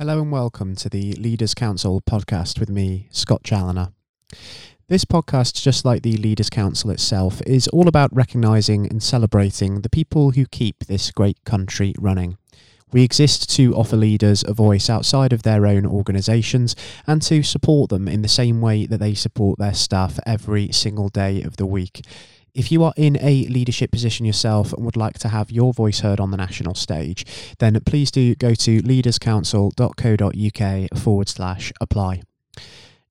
Hello and welcome to the Leaders Council podcast with me, Scott Challinor. This podcast, just like the Leaders Council itself, is all about recognising and celebrating the people who keep this great country running. We exist to offer leaders a voice outside of their own organisations and to support them in the same way that they support their staff every single day of the week. If you are in a leadership position yourself and would like to have your voice heard on the national stage, then please do go to leaderscouncil.co.uk forward slash apply.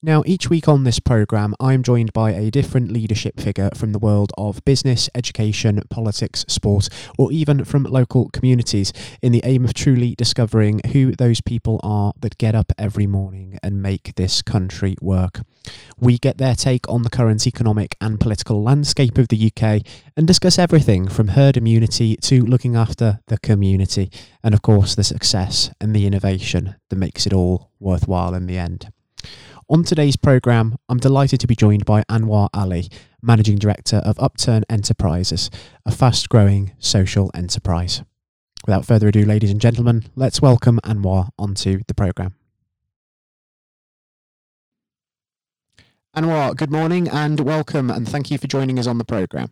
Now, each week on this programme, I'm joined by a different leadership figure from the world of business, education, politics, sport, or even from local communities in the aim of truly discovering who those people are that get up every morning and make this country work. We get their take on the current economic and political landscape of the UK and discuss everything from herd immunity to looking after the community, and of course, the success and the innovation that makes it all worthwhile in the end. On today's programme, I'm delighted to be joined by Anwar Ali, Managing Director of Upturn Enterprises, a fast growing social enterprise. Without further ado, ladies and gentlemen, let's welcome Anwar onto the programme. Anwar, good morning and welcome, and thank you for joining us on the programme.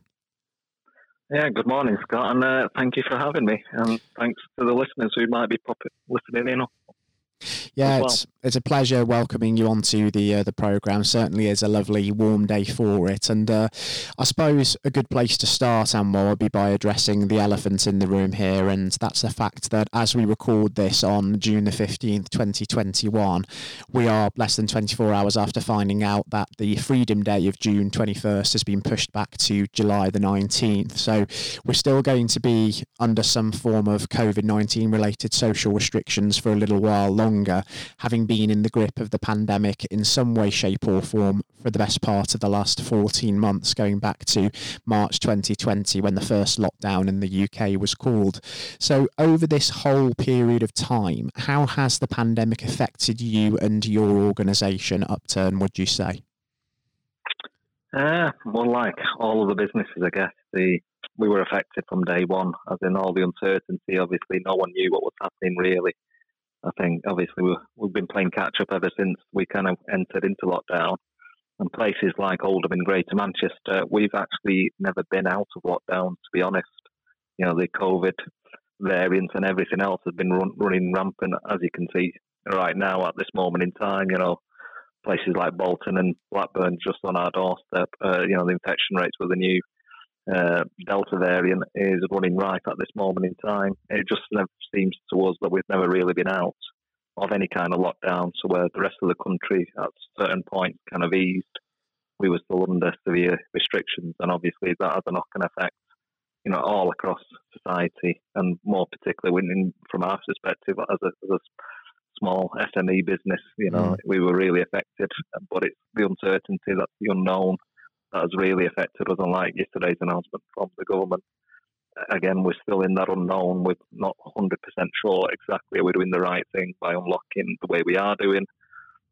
Yeah, good morning, Scott, and uh, thank you for having me. And thanks to the listeners who might be popping, listening in yeah, well. it's it's a pleasure welcoming you onto the uh, the program. Certainly is a lovely warm day for it, and uh, I suppose a good place to start, Anwar, would be by addressing the elephant in the room here, and that's the fact that as we record this on June the fifteenth, twenty twenty one, we are less than twenty four hours after finding out that the Freedom Day of June twenty first has been pushed back to July the nineteenth. So we're still going to be under some form of COVID nineteen related social restrictions for a little while longer, having been in the grip of the pandemic in some way, shape, or form for the best part of the last 14 months, going back to March 2020 when the first lockdown in the UK was called. So, over this whole period of time, how has the pandemic affected you and your organisation, Upturn, would you say? Uh, well, like all of the businesses, I guess, the we were affected from day one, as in all the uncertainty. Obviously, no one knew what was happening really. I think obviously we have been playing catch up ever since we kind of entered into lockdown. And places like Oldham and Greater Manchester, we've actually never been out of lockdown, to be honest. You know, the COVID variants and everything else has been run, running rampant, as you can see right now at this moment in time. You know, places like Bolton and Blackburn just on our doorstep. Uh, you know, the infection rates were the new uh, Delta variant is running rife at this moment in time. It just seems to us that we've never really been out of any kind of lockdown. So where the rest of the country at certain points kind of eased, we were still under severe restrictions, and obviously that has a knock-on effect, you know, all across society, and more particularly from our perspective as a, as a small SME business, you know, mm. we were really affected. But it's the uncertainty, that's the unknown that has really affected us, unlike yesterday's announcement from the government. Again, we're still in that unknown. We're not 100% sure exactly are we're doing the right thing by unlocking the way we are doing,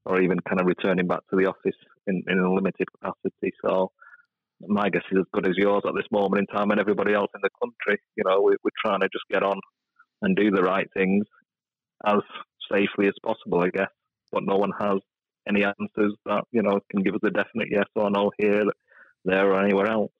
or even kind of returning back to the office in, in a limited capacity. So, my guess is as good as yours at this moment in time, and everybody else in the country. You know, we, we're trying to just get on and do the right things as safely as possible, I guess. But no one has any answers that you know can give us a definite yes or no here there or anywhere else.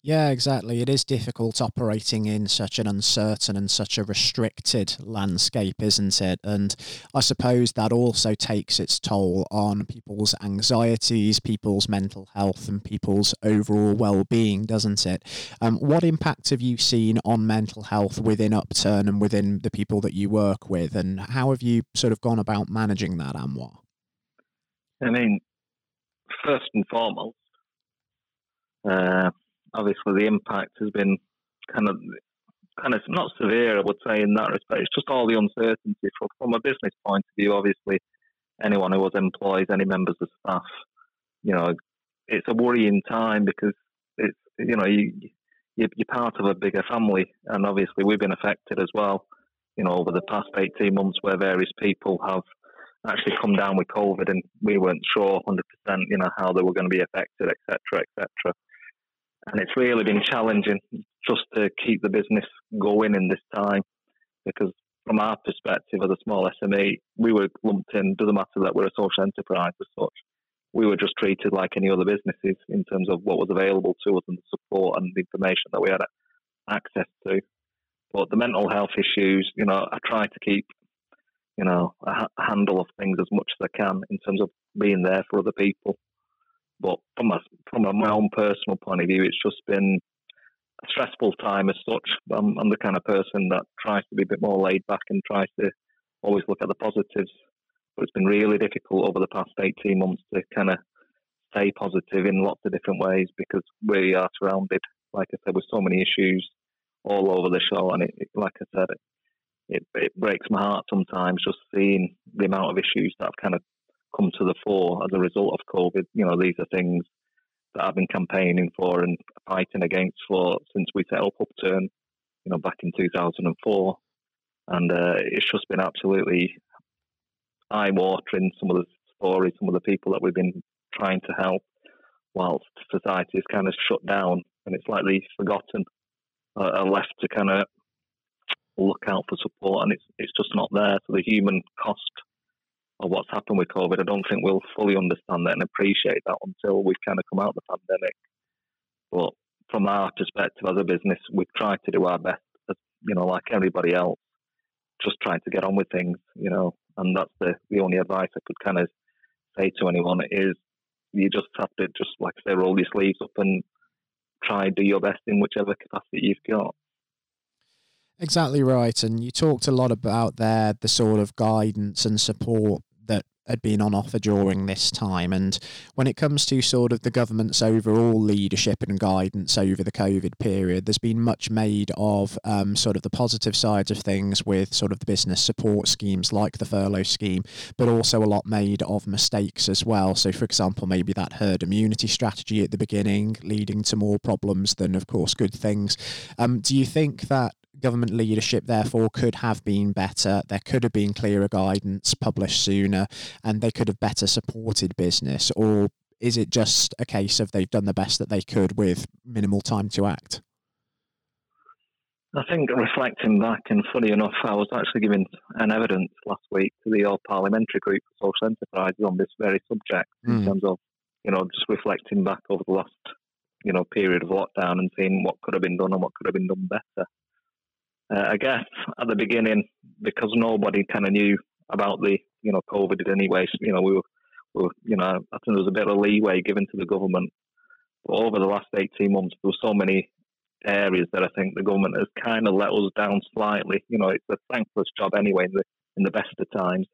Yeah, exactly. It is difficult operating in such an uncertain and such a restricted landscape, isn't it? And I suppose that also takes its toll on people's anxieties, people's mental health, and people's overall well being, doesn't it? Um, what impact have you seen on mental health within Upturn and within the people that you work with? And how have you sort of gone about managing that, Anwar? I mean, first and foremost, uh, obviously the impact has been kind of kind of not severe, I would say, in that respect. It's just all the uncertainty from, from a business point of view. Obviously, anyone who was employed, any members of staff, you know, it's a worrying time because it's you know you you're part of a bigger family, and obviously we've been affected as well. You know, over the past 18 months, where various people have actually come down with COVID, and we weren't sure 100%, you know, how they were going to be affected, etc., etc. And it's really been challenging just to keep the business going in this time, because from our perspective as a small SME, we were lumped in. Doesn't matter that we're a social enterprise as such. We were just treated like any other businesses in terms of what was available to us and the support and the information that we had access to. But the mental health issues, you know, I try to keep, you know, a handle of things as much as I can in terms of being there for other people. But from a, from a, my own personal point of view, it's just been a stressful time as such. I'm, I'm, the kind of person that tries to be a bit more laid back and tries to always look at the positives. But it's been really difficult over the past 18 months to kind of stay positive in lots of different ways because we are surrounded, like I said, with so many issues all over the show. And it, it, like I said, it, it breaks my heart sometimes just seeing the amount of issues that have kind of come to the fore as a result of COVID. You know, these are things that I've been campaigning for and fighting against for since we set up Upturn, you know, back in 2004. And uh, it's just been absolutely eye watering some of the stories, some of the people that we've been trying to help, whilst society is kind of shut down and it's likely forgotten, uh, left to kind of look out for support, and it's it's just not there. So the human cost of what's happened with COVID, I don't think we'll fully understand that and appreciate that until we've kind of come out of the pandemic. But from our perspective as a business, we've tried to do our best, as, you know, like everybody else, just trying to get on with things, you know, and that's the, the only advice I could kind of say to anyone is you just have to just, like I say, roll your sleeves up and try and do your best in whichever capacity you've got. Exactly right. And you talked a lot about there the sort of guidance and support that had been on offer during this time. And when it comes to sort of the government's overall leadership and guidance over the COVID period, there's been much made of um, sort of the positive sides of things with sort of the business support schemes like the furlough scheme, but also a lot made of mistakes as well. So, for example, maybe that herd immunity strategy at the beginning leading to more problems than, of course, good things. Um, do you think that government leadership, therefore, could have been better. There could have been clearer guidance published sooner, and they could have better supported business? Or is it just a case of they've done the best that they could with minimal time to act? I think reflecting back, and funny enough, I was actually giving an evidence last week to the All Parliamentary Group for Social Enterprises on this very subject mm. in hmm. terms of, you know, just reflecting back over the last, you know, period of lockdown and seeing what could have been done and what could have been done better uh, I guess at the beginning, because nobody kind of knew about the you know COVID anyway, you know we were, we were, you know I think there was a bit of leeway given to the government. But over the last eighteen months, there were so many areas that I think the government has kind of let us down slightly. You know, it's a thankless job anyway in the in the best of times.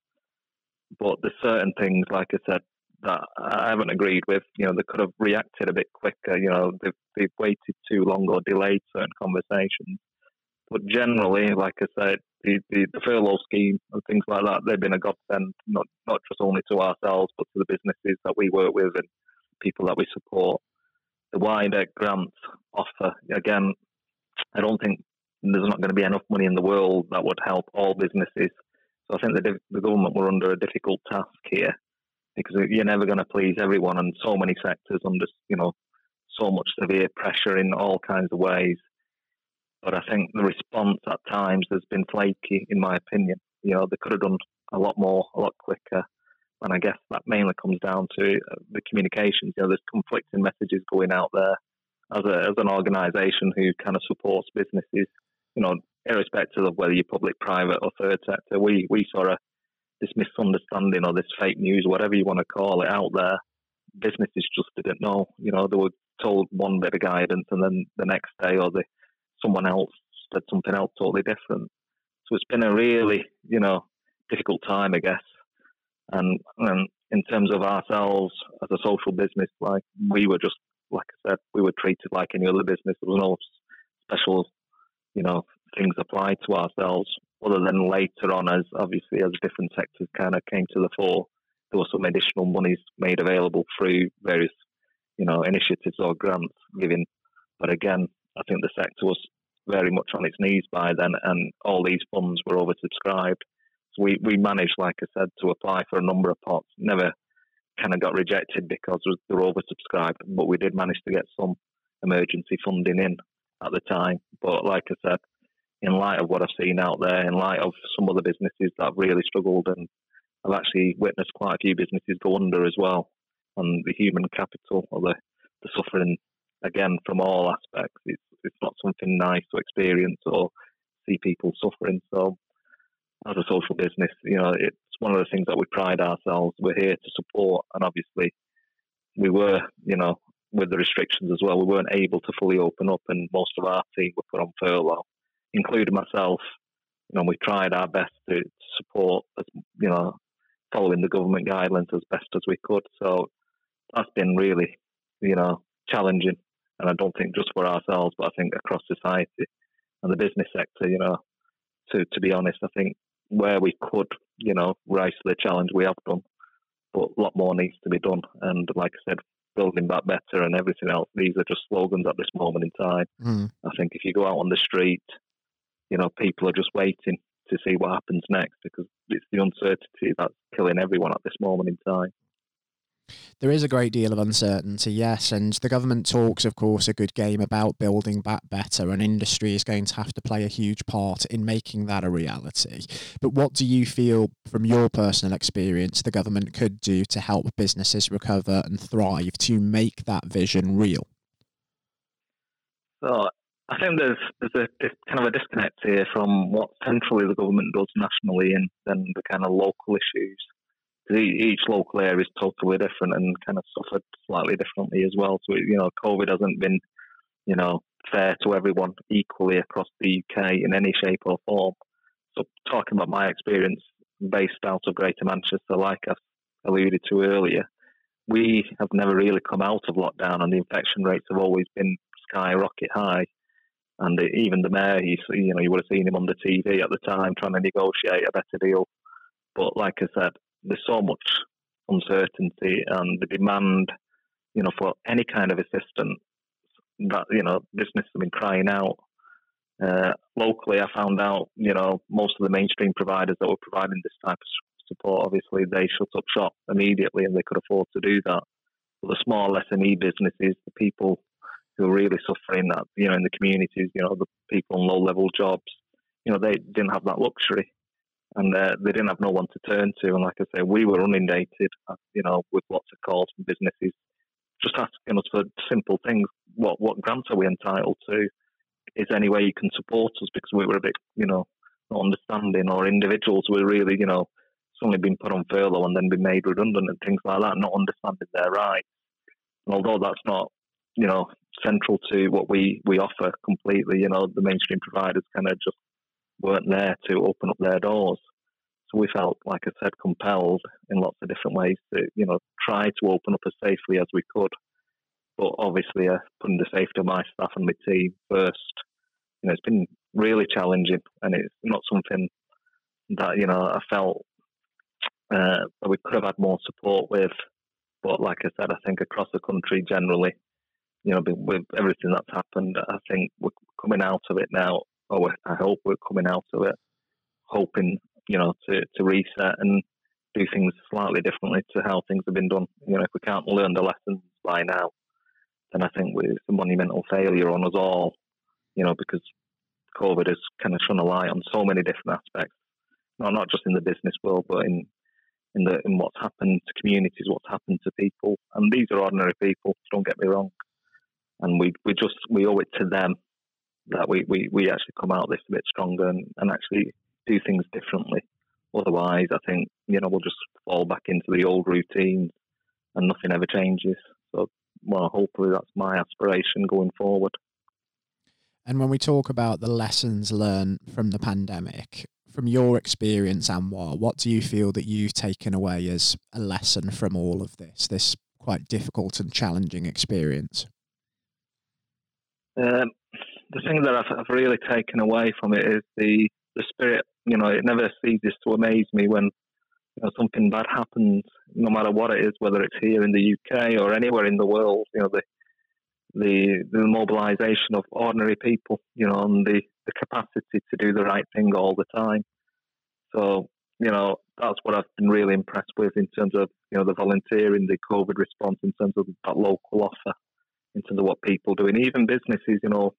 But there's certain things, like I said, that I haven't agreed with. You know, they could have reacted a bit quicker. You know, they've, they've waited too long or delayed certain conversations. But generally, like I said, the, the, the, furlough scheme and things like that, they've been a godsend, not, not just only to ourselves, but to the businesses that we work with and people that we support. The wider grants offer, again, I don't think there's not going to be enough money in the world that would help all businesses. So I think the, the government were under a difficult task here because you're never going to please everyone, and so many sectors under, you know, so much severe pressure in all kinds of ways. But I think the response at times has been flaky, in my opinion. You know, they could have done a lot more, a lot quicker. And I guess that mainly comes down to uh, the communications. You know, there's conflicting messages going out there as, a, as an organisation who kind of supports businesses. You know, irrespective of whether you're public, private, or third sector, we we saw a, this misunderstanding or this fake news, whatever you want to call it, out there. Businesses just didn't know. You know, they were told one bit of guidance, and then the next day or the someone else said something else totally different. So it's been a really, you know, difficult time, I guess. And, and in terms of ourselves as a social business, like we were just, like I said, we were treated like any other business. There was no special, you know, things applied to ourselves other than later on as obviously as different sectors kind of came to the fore, there were some additional monies made available through various, you know, initiatives or grants given. But again, I think the sector was very much on its knees by then, and all these funds were oversubscribed. So we, we managed, like I said, to apply for a number of pots. Never kind of got rejected because they were oversubscribed, but we did manage to get some emergency funding in at the time. But like I said, in light of what I've seen out there, in light of some other businesses that have really struggled, and I've actually witnessed quite a few businesses go under as well, and the human capital or the, the suffering again from all aspects. It's it's not something nice to experience or see people suffering. So, as a social business, you know, it's one of the things that we pride ourselves. We're here to support, and obviously, we were, you know, with the restrictions as well, we weren't able to fully open up, and most of our team were put on furlough, including myself. You know, we tried our best to support, you know, following the government guidelines as best as we could. So that's been really, you know, challenging. And I don't think just for ourselves, but I think across society and the business sector, you know, to, to be honest, I think where we could, you know, rise to the challenge, we have done. But a lot more needs to be done. And like I said, building back better and everything else, these are just slogans at this moment in time. Mm. I think if you go out on the street, you know, people are just waiting to see what happens next because it's the uncertainty that's killing everyone at this moment in time. There is a great deal of uncertainty, yes, and the government talks, of course, a good game about building back better, and industry is going to have to play a huge part in making that a reality. But what do you feel, from your personal experience, the government could do to help businesses recover and thrive to make that vision real? So I think there's there's a kind of a disconnect here from what centrally the government does nationally and then the kind of local issues each local area is totally different and kind of suffered slightly differently as well. So, you know, COVID hasn't been, you know, fair to everyone equally across the UK in any shape or form. So, talking about my experience based out of Greater Manchester, like I alluded to earlier, we have never really come out of lockdown, and the infection rates have always been skyrocket high. And even the mayor, you know, you would have seen him on the TV at the time trying to negotiate a better deal. But like I said, there's so much uncertainty and the demand, you know, for any kind of assistance that you know business have been crying out. Uh, locally, I found out, you know, most of the mainstream providers that were providing this type of support, obviously, they shut up shop immediately and they could afford to do that. But the small SME businesses, the people who are really suffering that, you know, in the communities, you know, the people on low level jobs, you know, they didn't have that luxury and uh, they didn't have no one to turn to. And like I say, we were inundated, uh, you know, with lots of calls from businesses just asking us for simple things. What what grants are we entitled to? Is there any way you can support us? Because we were a bit, you know, not understanding, or individuals were really, you know, suddenly been put on furlough and then been made redundant and things like that, not understanding their rights. And although that's not, you know, central to what we, we offer completely, you know, the mainstream providers kind of just weren't there to open up their doors. So we felt, like I said, compelled in lots of different ways to, you know, try to open up as safely as we could. But obviously, uh, putting the safety of my staff and my team first, you know, it's been really challenging, and it's not something that you know I felt uh, that we could have had more support with. But like I said, I think across the country generally, you know, with everything that's happened, I think we're coming out of it now oh, I hope we're coming out of it, hoping you know to to reset and do things slightly differently to how things have been done. You know, if we can't learn the lessons by now, then I think it's a monumental failure on us all. You know, because COVID has kind of shone a light on so many different aspects, not not just in the business world, but in in the in what's happened to communities, what's happened to people, and these are ordinary people. Don't get me wrong, and we we just we owe it to them that we, we, we actually come out of this a bit stronger and, and actually do things differently. Otherwise, I think, you know, we'll just fall back into the old routines and nothing ever changes. So, well, hopefully that's my aspiration going forward. And when we talk about the lessons learned from the pandemic, from your experience, Anwar, what do you feel that you've taken away as a lesson from all of this, this quite difficult and challenging experience? Um, the thing that I've, I've, really taken away from it is the the spirit. You know, it never ceases to amaze me when you know something bad happens, no matter what it is, whether it's here in the UK or anywhere in the world. You know, the the the mobilisation of ordinary people. You know, and the the capacity to do the right thing all the time. So you know, that's what I've been really impressed with in terms of you know the volunteering, the COVID response, in terms of that local offer, in terms of what people do, and even businesses. You know,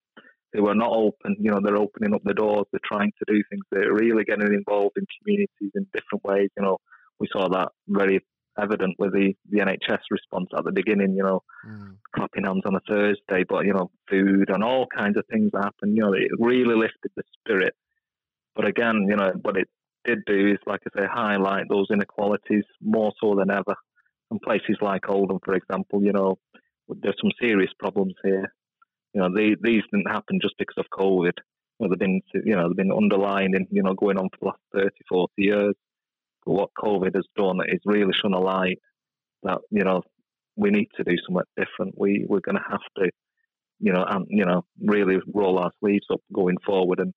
who are not open, you know, they're opening up the doors, they're trying to do things, they're really getting involved in communities in different ways. You know, we saw that very evident with the, the NHS response at the beginning, you know, mm. clapping hands on a Thursday, but, you know, food and all kinds of things happen. You know, it really lifted the spirit. But again, you know, what it did do is, like I say, highlight those inequalities more so than ever. And places like Oldham, for example, you know, there's some serious problems here. You know, they, these didn't happen just because of COVID. You know, they've been, you know, they've been underlining, you know, going on for the last 30, 40 years. But what COVID has done is really shone a light that, you know, we need to do something different. We, we're going to have to, you know, and, you know, really roll our sleeves up going forward and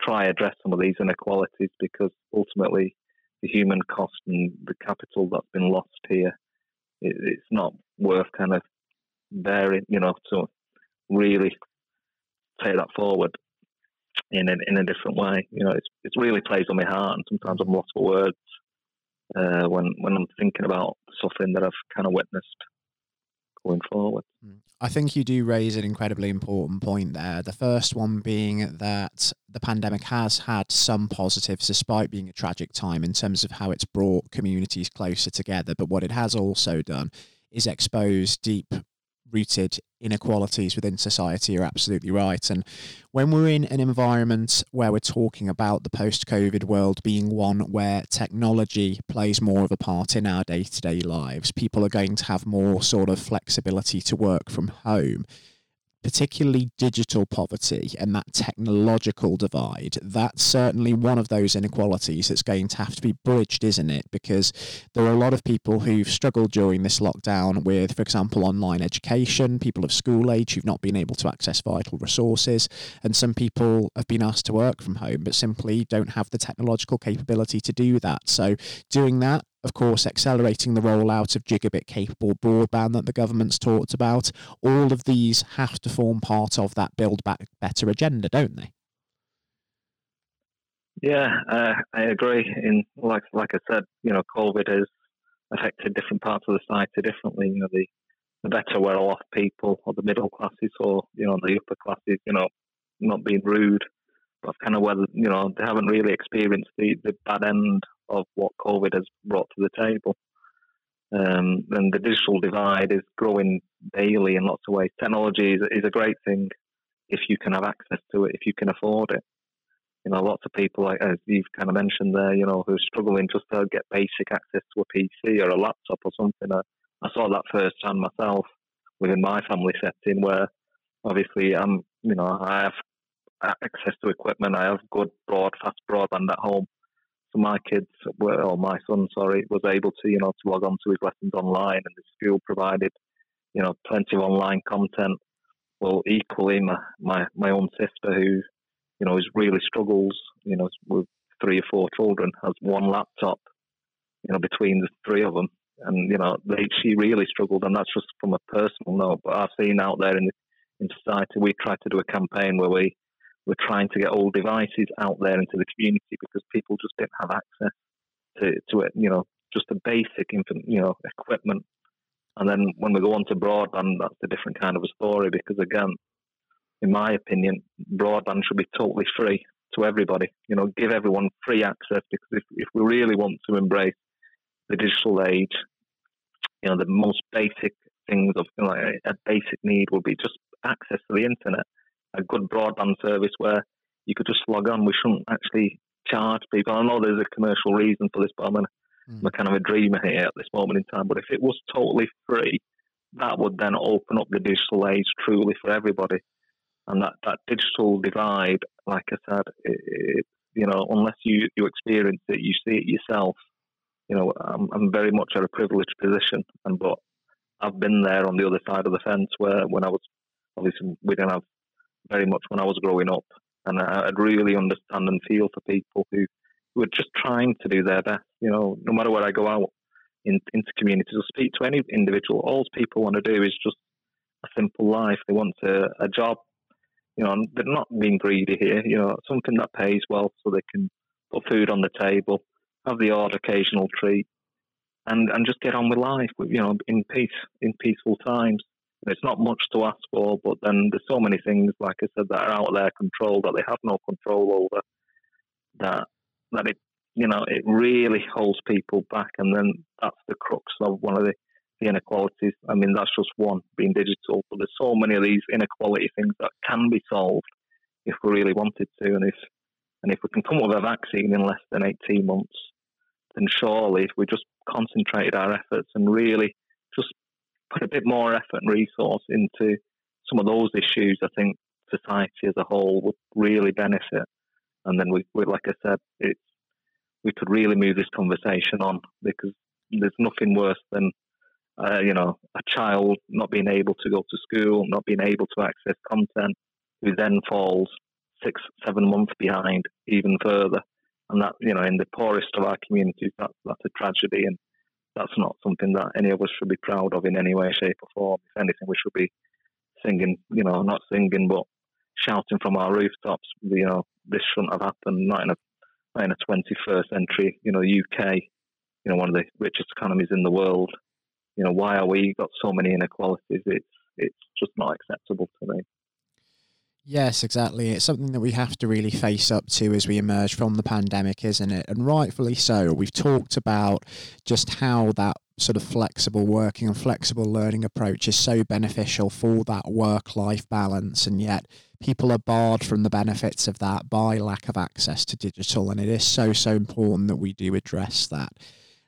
try address some of these inequalities because ultimately the human cost and the capital that's been lost here, it, it's not worth kind of bearing, you know, to really take that forward in a, in a different way. You know, it's, it really plays on my heart, and sometimes I'm lost for words uh, when when I'm thinking about something that I've kind of witnessed going forward. Hmm. I think you do raise an incredibly important point there. The first one being that the pandemic has had some positives despite being a tragic time in terms of how it's brought communities closer together. But what it has also done is expose deep rooted inequalities within society are absolutely right. And when we're in an environment where we're talking about the post COVID world being one where technology plays more of a part in our day to day lives, people are going to have more sort of flexibility to work from home particularly digital poverty and that technological divide, that's certainly one of those inequalities that's going to have to be bridged, isn't it? Because there are a lot of people who've struggled during this lockdown with, for example, online education, people of school age who've not been able to access vital resources, and some people have been asked to work from home but simply don't have the technological capability to do that. So, doing that of course, accelerating the rollout of gigabit capable broadband that the government's talked about. All of these have to form part of that Build Back Better agenda, don't they? Yeah, uh, I agree. In like like I said, you know, COVID has affected different parts of the society differently. You know, the the better well off people or the middle classes or you know the upper classes, you know, not being rude, but kind of whether you know they haven't really experienced the the bad end of what COVID has brought to the table. Um, and the digital divide is growing daily in lots of ways. Technology is, is, a great thing if you can have access to it, if you can afford it. You know, lots of people, as you've kind of mentioned there, you know, who are struggling just to get basic access to a PC or a laptop or something. I, I saw that firsthand myself within my family setting, where obviously I'm, you know, I have access to equipment, I have good broad, fast broadband at home so my kids, or my son, sorry, was able to, you know, to log on to his lessons online, and the school provided, you know, plenty of online content. Well, equally, my my, my own sister, who, you know, is really struggles, you know, with three or four children, has one laptop, you know, between the three of them, and you know, they, she really struggled, and that's just from a personal note. But I've seen out there in the, in society, we tried to do a campaign where we we're trying to get old devices out there into the community because people just didn't have access to, to it, you know, just the basic, you know, equipment. And then when we go on to broadband, that's a different kind of a story because, again, in my opinion, broadband should be totally free to everybody. You know, give everyone free access because if, if we really want to embrace the digital age, you know, the most basic things of you know, a basic need would be just access to the internet a good broadband service where you could just log on. We shouldn't actually charge people. I know there's a commercial reason for this, but I'm, a, mm. I'm kind of a dreamer here at this moment in time. But if it was totally free, that would then open up the digital age truly for everybody. And that, that digital divide, like I said, it, it, you know, unless you, you experience it, you see it yourself. You know, I'm, I'm very much at a privileged position, and but I've been there on the other side of the fence where when I was obviously we didn't have very much when I was growing up, and I'd really understand and feel for people who were just trying to do their best. You know, no matter where I go out in, into communities or speak to any individual, all people want to do is just a simple life. They want a, a job. You know, they're not being greedy here. You know, something that pays well so they can put food on the table, have the odd occasional treat, and and just get on with life. You know, in peace, in peaceful times. It's not much to ask for, but then there's so many things, like I said, that are out of their control that they have no control over. That that it you know it really holds people back, and then that's the crux of one of the, the inequalities. I mean, that's just one being digital, but there's so many of these inequality things that can be solved if we really wanted to, and if and if we can come up with a vaccine in less than 18 months, then surely if we just concentrated our efforts and really just put a bit more effort and resource into some of those issues, I think society as a whole would really benefit. And then we, we like I said, it's we could really move this conversation on because there's nothing worse than uh, you know a child not being able to go to school, not being able to access content, who then falls six, seven months behind, even further. And that, you know, in the poorest of our communities, that, that's a tragedy. And that's not something that any of us should be proud of in any way, shape, or form. If anything, we should be singing, you know, not singing, but shouting from our rooftops, you know, this shouldn't have happened, not in a, not in a 21st century, you know, UK, you know, one of the richest economies in the world. You know, why are we got so many inequalities? It's, it's just not acceptable to me. Yes, exactly. It's something that we have to really face up to as we emerge from the pandemic, isn't it? And rightfully so. We've talked about just how that sort of flexible working and flexible learning approach is so beneficial for that work life balance. And yet, people are barred from the benefits of that by lack of access to digital. And it is so, so important that we do address that.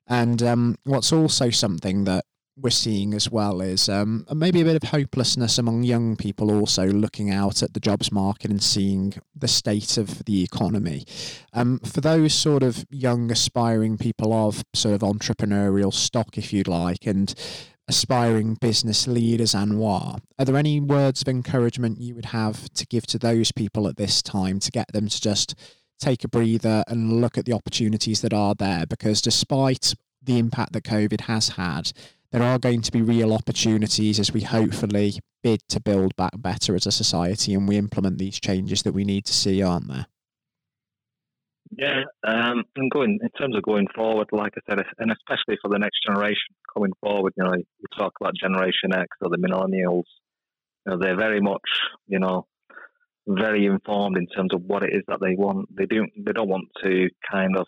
And um, what's also something that we're seeing as well is um, maybe a bit of hopelessness among young people also looking out at the jobs market and seeing the state of the economy. Um, for those sort of young aspiring people of sort of entrepreneurial stock, if you'd like, and aspiring business leaders, Anwar, are there any words of encouragement you would have to give to those people at this time to get them to just take a breather and look at the opportunities that are there? Because despite the impact that COVID has had, there are going to be real opportunities as we hopefully bid to build back better as a society and we implement these changes that we need to see, aren't there? Yeah, um, and going in terms of going forward, like I said, and especially for the next generation coming forward, you know, we talk about Generation X or the millennials. You know, they're very much, you know, very informed in terms of what it is that they want. They don't, they don't want to kind of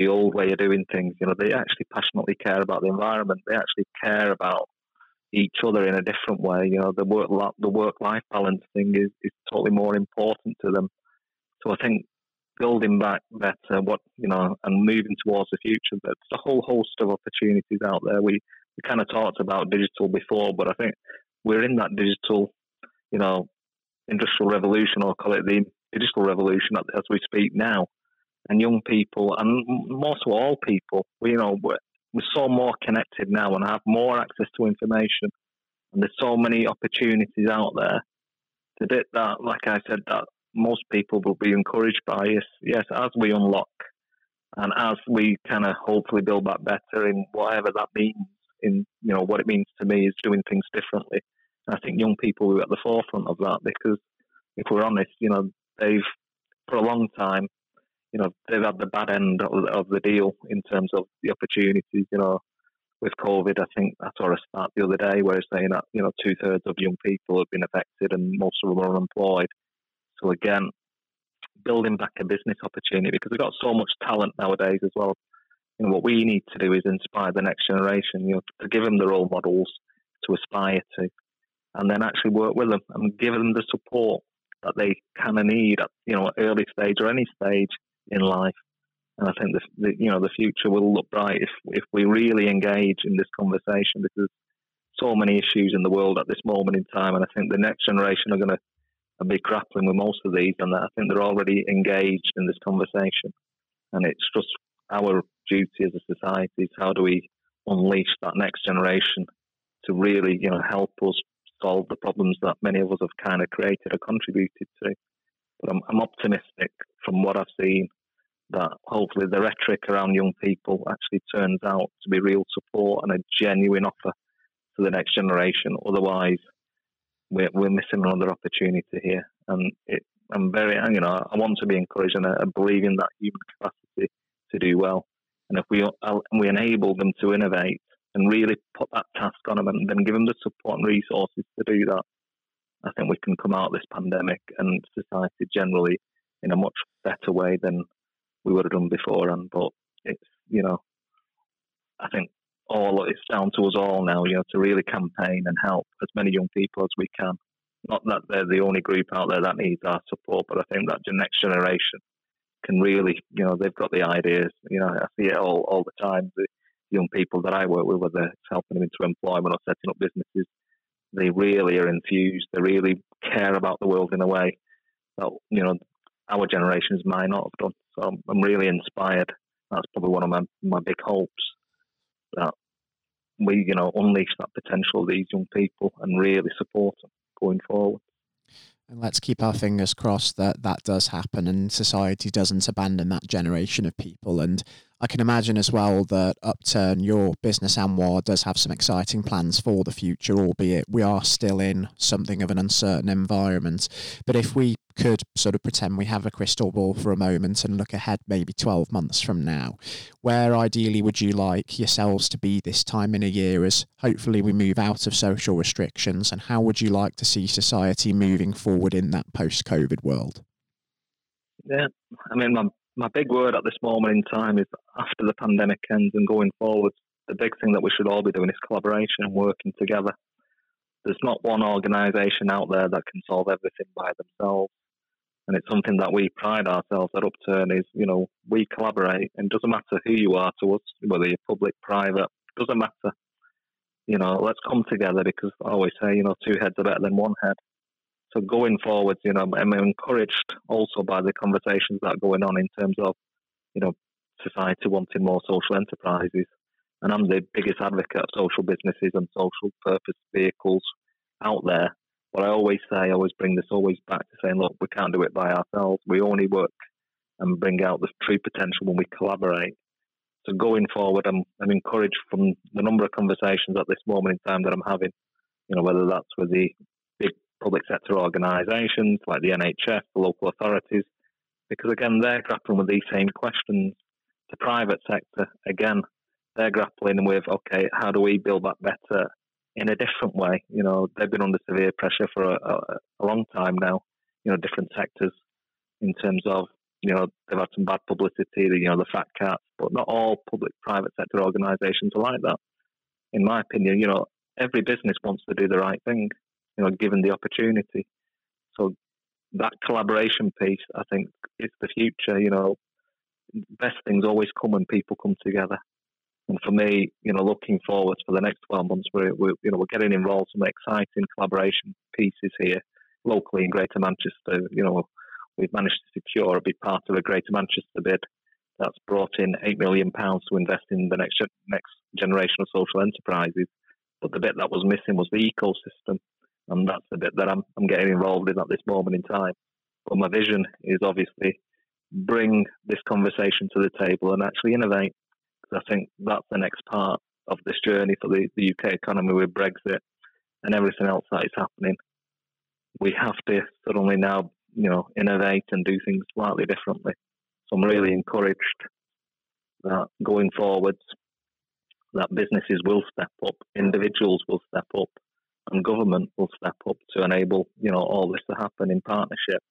the old way of doing things. You know, they actually passionately care about the environment. They actually care about each other in a different way. You know, the work the work life balance thing is, is totally more important to them. So I think building back better, what you know, and moving towards the future. There's a whole host of opportunities out there. We we kind of talked about digital before, but I think we're in that digital, you know, industrial revolution, or call it the digital revolution as we speak now and young people, and more so all people, you know, we're, we're so more connected now and have more access to information. And there's so many opportunities out there. The bit that, like I said, that most people will be encouraged by is, yes, as we unlock and as we kind of hopefully build that better in whatever that means, in, you know, what it means to me is doing things differently. And I think young people are at the forefront of that because if we're honest, you know, they've, for a long time, you know, they've had the bad end of, of the deal in terms of the opportunities. You know, with COVID, I think I saw a stat the other day where it's saying that you know two thirds of young people have been affected and most of them are unemployed. So again, building back a business opportunity because we've got so much talent nowadays as well. You know, what we need to do is inspire the next generation. You know, to give them the role models to aspire to, and then actually work with them and give them the support that they kind of need at you know early stage or any stage in life. And I think the, you know the future will look bright if if we really engage in this conversation because so many issues in the world at this moment in time, and I think the next generation are going to be grappling with most of these, and I think they're already engaged in this conversation. And it's just our duty as a society is how do we unleash that next generation to really you know help us solve the problems that many of us have kind of created or contributed to. But I'm, I'm optimistic from what I've seen that hopefully the rhetoric around young people actually turns out to be real support and a genuine offer to the next generation. Otherwise, we're, we're missing another opportunity here. And it, I'm very, you know, I want to be encouraged and I believe in that human capacity to do well. And if we we enable them to innovate and really put that task on them and then give them the support and resources to do that, I think we can come out of this pandemic and society generally in a much better way than we would have done before. And but it's you know, I think all it's down to us all now, you know, to really campaign and help as many young people as we can. Not that they're the only group out there that needs our support, but I think that the next generation can really, you know, they've got the ideas. You know, I see it all all the time. The young people that I work with, whether it's helping them into employment or setting up businesses, they really are infused. They really care about the world in a way that you know our generations might not have done. So I'm, I'm really inspired. That's probably one of my, my big hopes that we, you know, unleash that potential of these young people and really support them going forward. And let's keep our fingers crossed that that does happen and society doesn't abandon that generation of people. And I can imagine as well that Upturn, your business Anwar, does have some exciting plans for the future, albeit we are still in something of an uncertain environment. But if we could sort of pretend we have a crystal ball for a moment and look ahead maybe 12 months from now, where ideally would you like yourselves to be this time in a year as hopefully we move out of social restrictions? And how would you like to see society moving forward in that post COVID world? Yeah, I mean, my, my big word at this moment in time is after the pandemic ends and going forward, the big thing that we should all be doing is collaboration and working together. There's not one organisation out there that can solve everything by themselves and it's something that we pride ourselves at Upturn is, you know, we collaborate, and it doesn't matter who you are to us, whether you're public, private, doesn't matter. You know, let's come together because I always say, you know, two heads are better than one head. So going forward, you know, I'm encouraged also by the conversations that are going on in terms of, you know, society wanting more social enterprises. And I'm the biggest advocate of social businesses and social purpose vehicles out there but I always say, I always bring this always back to saying, look, we can't do it by ourselves. We only work and bring out the true potential when we collaborate. So going forward, I'm, I'm encouraged from the number of conversations at this moment in time that I'm having, you know, whether that's with the public sector organisations like the NHS, the local authorities, because again, they're grappling with these same questions. The private sector, again, they're grappling with, okay, how do we build that better in a different way. You know, they've been under severe pressure for a, a, a long time now. You know, different sectors in terms of you know they've had some bad publicity. You know, the fat cats, but not all public-private sector organisations are like that. In my opinion, you know, every business wants to do the right thing. You know, given the opportunity. So that collaboration piece, I think, is the future. You know, best things always come when people come together. And for me, you know, looking forward for the next 12 months, we're, we're, you know, we're getting involved in some exciting collaboration pieces here locally in Greater Manchester. You know, we've managed to secure a big part of a Greater Manchester bid that's brought in eight million pounds to invest in the next next generation of social enterprises. But the bit that was missing was the ecosystem, and that's the bit that I'm I'm getting involved in at this moment in time. But my vision is obviously bring this conversation to the table and actually innovate Because I think that's the next part of this journey for the, the UK economy with Brexit and everything else that is happening. We have to suddenly now, you know, innovate and do things slightly differently. So I'm really encouraged that going forwards, that businesses will step up, individuals will step up, and government will step up to enable, you know, all this to happen in partnership.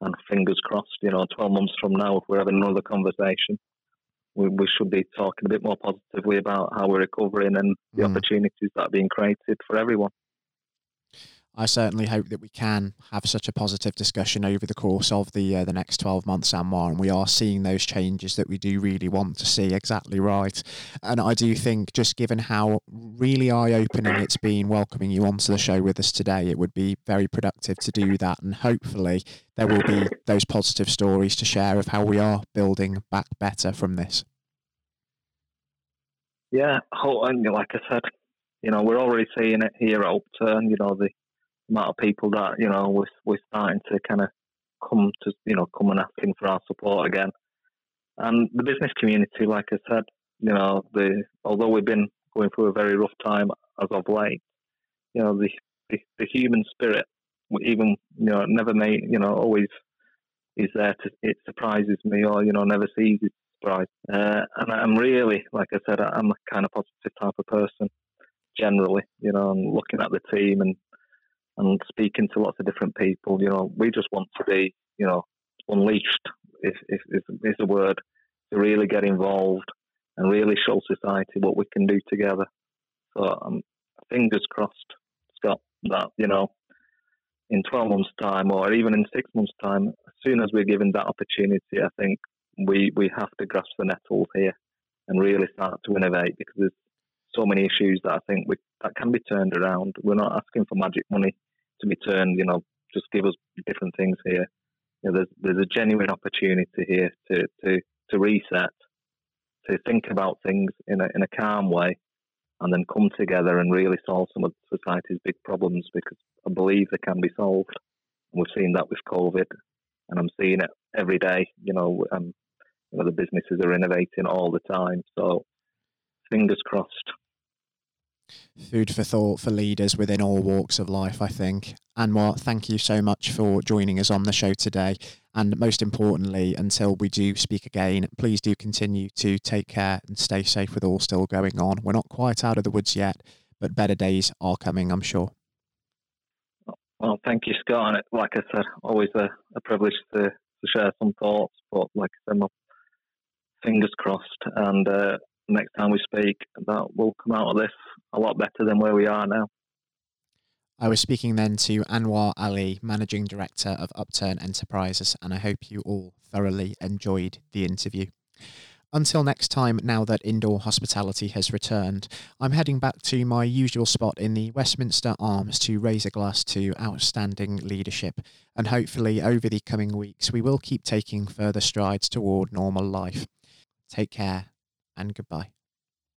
And fingers crossed, you know, 12 months from now, if we're having another conversation, we, we should be talking a bit more positively about how we're recovering and the mm. opportunities that are being created for everyone. I certainly hope that we can have such a positive discussion over the course of the uh, the next 12 months, and more, and we are seeing those changes that we do really want to see. Exactly right. And I do think, just given how really eye opening it's been welcoming you onto the show with us today, it would be very productive to do that. And hopefully, there will be those positive stories to share of how we are building back better from this. Yeah, and like I said, you know, we're already seeing it here at Upturn. You know, the amount of people that you know we're, we're starting to kind of come to you know come and asking for our support again. And the business community, like I said, you know, the although we've been going through a very rough time as of late, you know, the the, the human spirit, even you know, never made you know always is there to it surprises me or you know never ceases to surprised. Uh, and I'm really, like I said, I'm a kind of positive type of person generally. You know, and looking at the team and and speaking to lots of different people. You know, we just want to be, you know, unleashed. If if is a word to really get involved and really show society what we can do together. So um, fingers crossed, Scott, that you know, in 12 months' time or even in six months' time, as soon as we're given that opportunity, I think we we have to grasp the nettles here and really start to innovate because there's so many issues that I think we, that can be turned around. We're not asking for magic money to be turned. You know, just give us different things here. You know, there's there's a genuine opportunity here to to to reset, to think about things in a in a calm way, and then come together and really solve some of society's big problems because I believe they can be solved. And we've seen that with COVID, and I'm seeing it every day. You know, um, you know the businesses are innovating all the time. So fingers crossed. Food for thought for leaders within all walks of life, I think. Anwar, thank you so much for joining us on the show today. And most importantly, until we do speak again, please do continue to take care and stay safe with all still going on. We're not quite out of the woods yet, but better days are coming, I'm sure. Well, thank you, Scott. And like I said, always a, a privilege to, to share some thoughts. But like I said, my fingers crossed. And uh, next time we speak, that will come out of this a lot better than where we are now. I was speaking then to Anwar Ali, Managing Director of Upturn Enterprises, and I hope you all thoroughly enjoyed the interview. Until next time, now that indoor hospitality has returned, I'm heading back to my usual spot in the Westminster Arms to raise a glass to outstanding leadership, and hopefully over the coming weeks we will keep taking further strides toward normal life. Take care and goodbye.